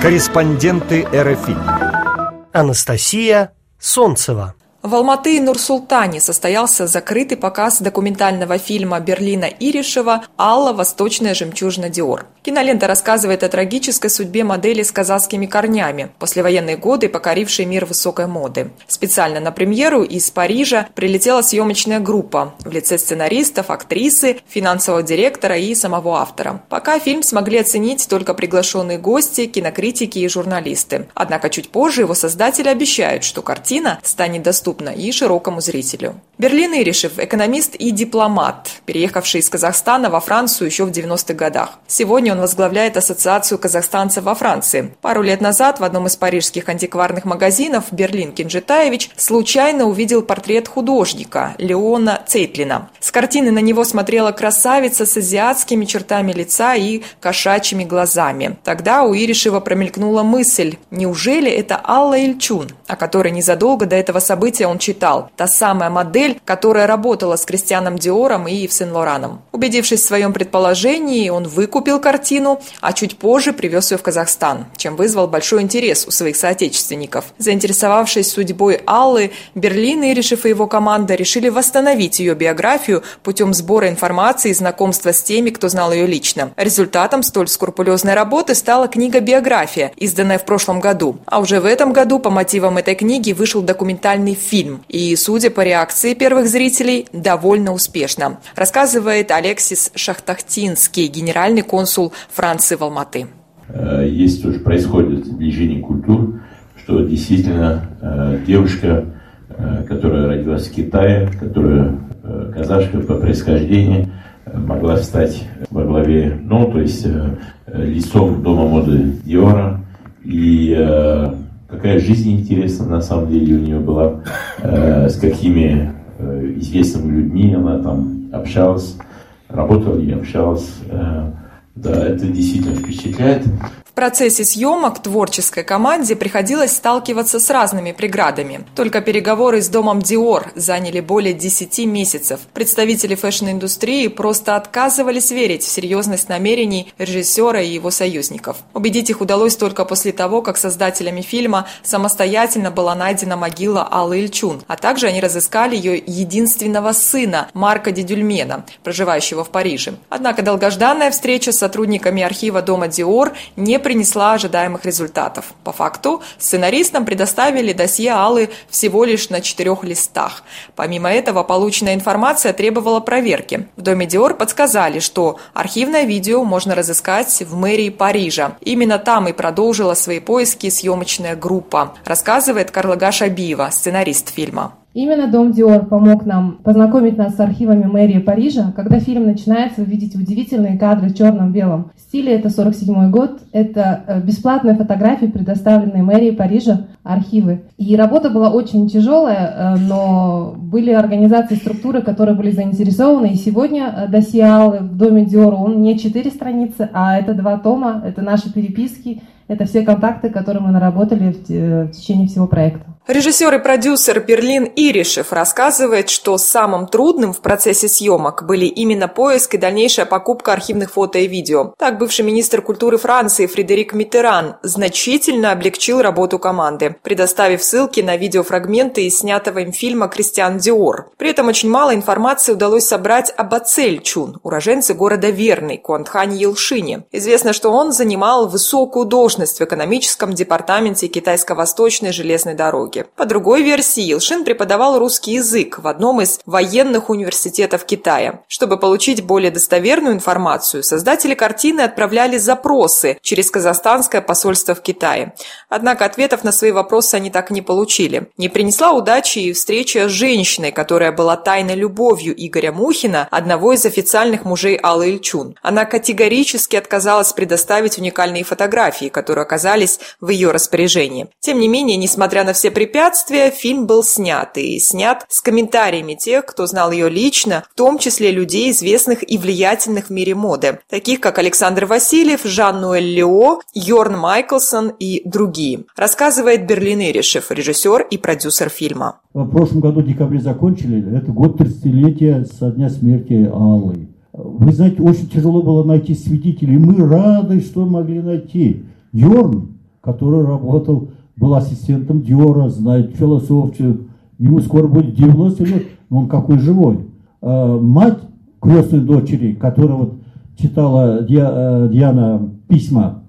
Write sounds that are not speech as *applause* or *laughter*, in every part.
Корреспонденты РФИ Анастасия Солнцева в Алматы и Нур-Султане состоялся закрытый показ документального фильма Берлина Иришева «Алла. Восточная жемчужина Диор». Кинолента рассказывает о трагической судьбе модели с казахскими корнями, послевоенные годы, покорившей мир высокой моды. Специально на премьеру из Парижа прилетела съемочная группа в лице сценаристов, актрисы, финансового директора и самого автора. Пока фильм смогли оценить только приглашенные гости, кинокритики и журналисты. Однако чуть позже его создатели обещают, что картина станет доступна доступна и широкому зрителю. Берлин Иришев – экономист и дипломат, переехавший из Казахстана во Францию еще в 90-х годах. Сегодня он возглавляет Ассоциацию казахстанцев во Франции. Пару лет назад в одном из парижских антикварных магазинов Берлин Кинжетаевич случайно увидел портрет художника Леона Цейтлина. С картины на него смотрела красавица с азиатскими чертами лица и кошачьими глазами. Тогда у Иришева промелькнула мысль, неужели это Алла Ильчун, о которой незадолго до этого события события он читал. Та самая модель, которая работала с Кристианом Диором и в Сен-Лораном. Убедившись в своем предположении, он выкупил картину, а чуть позже привез ее в Казахстан, чем вызвал большой интерес у своих соотечественников. Заинтересовавшись судьбой Аллы, Берлин, Иришев и его команда решили восстановить ее биографию путем сбора информации и знакомства с теми, кто знал ее лично. Результатом столь скрупулезной работы стала книга «Биография», изданная в прошлом году. А уже в этом году по мотивам этой книги вышел документальный фильм. И, судя по реакции первых зрителей, довольно успешно. Рассказывает Алексис Шахтахтинский, генеральный консул Франции в Алматы. Э, есть тоже происходит сближение культур, что действительно э, девушка, э, которая родилась в Китае, которая казашка по происхождению, могла стать во главе, ну, то есть лицом дома моды Диора. И какая жизнь интересна на самом деле у нее была, э, с какими э, известными людьми она там общалась, работала и общалась. Э, да, это действительно впечатляет процессе съемок творческой команде приходилось сталкиваться с разными преградами. Только переговоры с домом Dior заняли более 10 месяцев. Представители фэшн-индустрии просто отказывались верить в серьезность намерений режиссера и его союзников. Убедить их удалось только после того, как создателями фильма самостоятельно была найдена могила Аллы Ильчун, а также они разыскали ее единственного сына Марка Дедюльмена, проживающего в Париже. Однако долгожданная встреча с сотрудниками архива дома Диор не принесла ожидаемых результатов. По факту, сценаристам предоставили досье Аллы всего лишь на четырех листах. Помимо этого, полученная информация требовала проверки. В Доме Диор подсказали, что архивное видео можно разыскать в мэрии Парижа. Именно там и продолжила свои поиски съемочная группа, рассказывает Карлага Шабиева, сценарист фильма. Именно Дом Диор помог нам познакомить нас с архивами мэрии Парижа. Когда фильм начинается, вы видите удивительные кадры в черном-белом. Стиле это 47 год. Это э, бесплатные фотографии, предоставленные мэрии Парижа, архивы. И работа была очень тяжелая, э, но были организации, структуры, которые были заинтересованы. И сегодня э, досье в Доме Диор, он не четыре страницы, а это два тома, это наши переписки, это все контакты, которые мы наработали в течение всего проекта. Режиссер и продюсер Берлин Иришев рассказывает, что самым трудным в процессе съемок были именно поиск и дальнейшая покупка архивных фото и видео. Так бывший министр культуры Франции Фредерик Миттеран значительно облегчил работу команды, предоставив ссылки на видеофрагменты из снятого им фильма «Кристиан Диор». При этом очень мало информации удалось собрать об Ацель Чун, уроженце города Верный, Куантхане Елшине. Известно, что он занимал высокую должность в экономическом департаменте Китайско-Восточной железной дороги. По другой версии, Илшин преподавал русский язык в одном из военных университетов Китая. Чтобы получить более достоверную информацию, создатели картины отправляли запросы через казахстанское посольство в Китае. Однако ответов на свои вопросы они так и не получили. Не принесла удачи и встреча с женщиной, которая была тайной любовью Игоря Мухина, одного из официальных мужей Аллы Ильчун. Она категорически отказалась предоставить уникальные фотографии, которые оказались в ее распоряжении. Тем не менее, несмотря на все препятствия фильм был снят, и снят с комментариями тех, кто знал ее лично, в том числе людей, известных и влиятельных в мире моды, таких как Александр Васильев, Жан-Нуэль Лео, Йорн Майклсон и другие. Рассказывает Берлин Иришев, режиссер и продюсер фильма. В прошлом году декабре закончили, это год 30-летия со дня смерти Аллы. Вы знаете, очень тяжело было найти свидетелей. Мы рады, что могли найти. Йорн который работал, был ассистентом Диора, знает философию. Ему скоро будет 90 лет, но он какой живой. А, мать крестной дочери, которая вот читала Диана письма,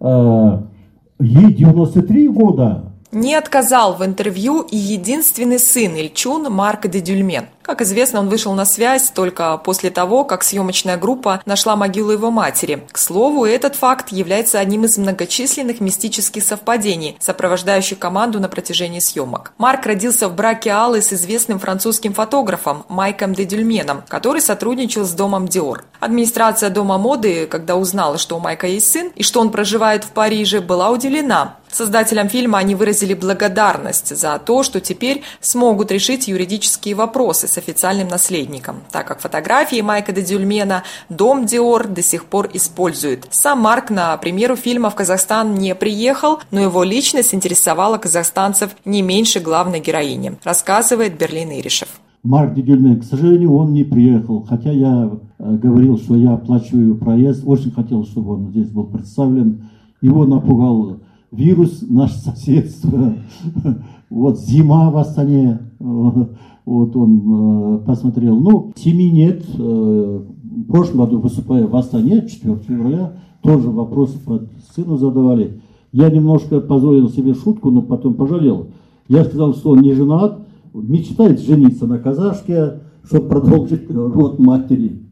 ей 93 года, не отказал в интервью и единственный сын Ильчун Марк де Дюльмен. Как известно, он вышел на связь только после того, как съемочная группа нашла могилу его матери. К слову, этот факт является одним из многочисленных мистических совпадений, сопровождающих команду на протяжении съемок. Марк родился в браке Аллы с известным французским фотографом Майком де Дюльменом, который сотрудничал с домом Диор. Администрация дома моды, когда узнала, что у Майка есть сын и что он проживает в Париже, была удивлена. Создателям фильма они выразили благодарность за то, что теперь смогут решить юридические вопросы с официальным наследником, так как фотографии Майка де Дюльмена дом Диор до сих пор использует. Сам Марк на премьеру фильма в Казахстан не приехал, но его личность интересовала казахстанцев не меньше главной героини, рассказывает Берлин Иришев. Марк Дегельмен, к сожалению, он не приехал, хотя я э, говорил, что я оплачиваю проезд, очень хотел, чтобы он здесь был представлен. Его напугал вирус, наше соседство, *laughs* вот зима в Астане, вот он э, посмотрел. Ну, семьи нет. Э, в прошлом году, выступая в Астане, 4 февраля, тоже вопросы под сыну задавали. Я немножко позволил себе шутку, но потом пожалел. Я сказал, что он не женат, мечтает жениться на казашке, чтобы продолжить род матери.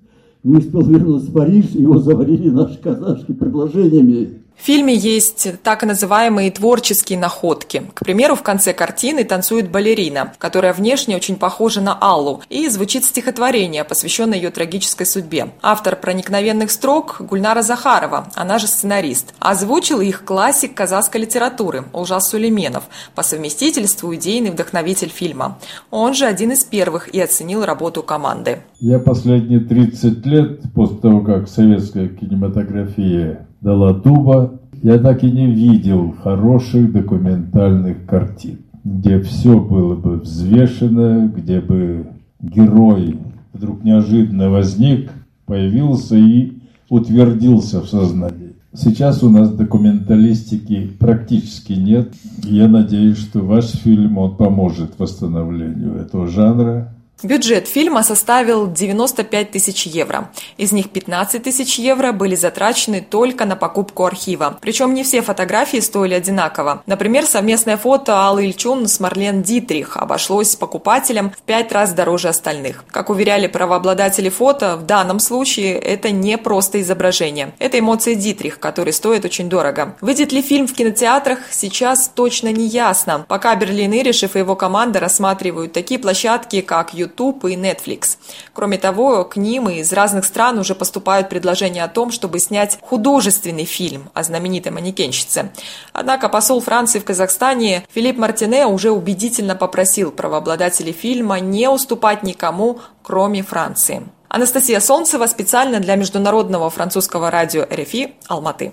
Не успел вернуться в Париж, его заварили наши казашки предложениями. В фильме есть так называемые творческие находки. К примеру, в конце картины танцует балерина, которая внешне очень похожа на Аллу, и звучит стихотворение, посвященное ее трагической судьбе. Автор проникновенных строк Гульнара Захарова, она же сценарист. Озвучил их классик казахской литературы Улжас Сулейменов, по совместительству идейный вдохновитель фильма. Он же один из первых и оценил работу команды. Я последние 30 лет, после того, как советская кинематография дала дуба, я так и не видел хороших документальных картин, где все было бы взвешено, где бы герой вдруг неожиданно возник, появился и утвердился в сознании. Сейчас у нас документалистики практически нет. Я надеюсь, что ваш фильм он поможет восстановлению этого жанра Бюджет фильма составил 95 тысяч евро. Из них 15 тысяч евро были затрачены только на покупку архива. Причем не все фотографии стоили одинаково. Например, совместное фото Аллы Ильчун с Марлен Дитрих обошлось покупателям в пять раз дороже остальных. Как уверяли правообладатели фото, в данном случае это не просто изображение. Это эмоции Дитрих, которые стоят очень дорого. Выйдет ли фильм в кинотеатрах, сейчас точно не ясно. Пока Берлин Иришев и его команда рассматривают такие площадки, как YouTube, YouTube и Netflix. Кроме того, к ним из разных стран уже поступают предложения о том, чтобы снять художественный фильм о знаменитой манекенщице. Однако посол Франции в Казахстане Филипп Мартине уже убедительно попросил правообладателей фильма не уступать никому, кроме Франции. Анастасия Солнцева специально для международного французского радио РФИ «Алматы».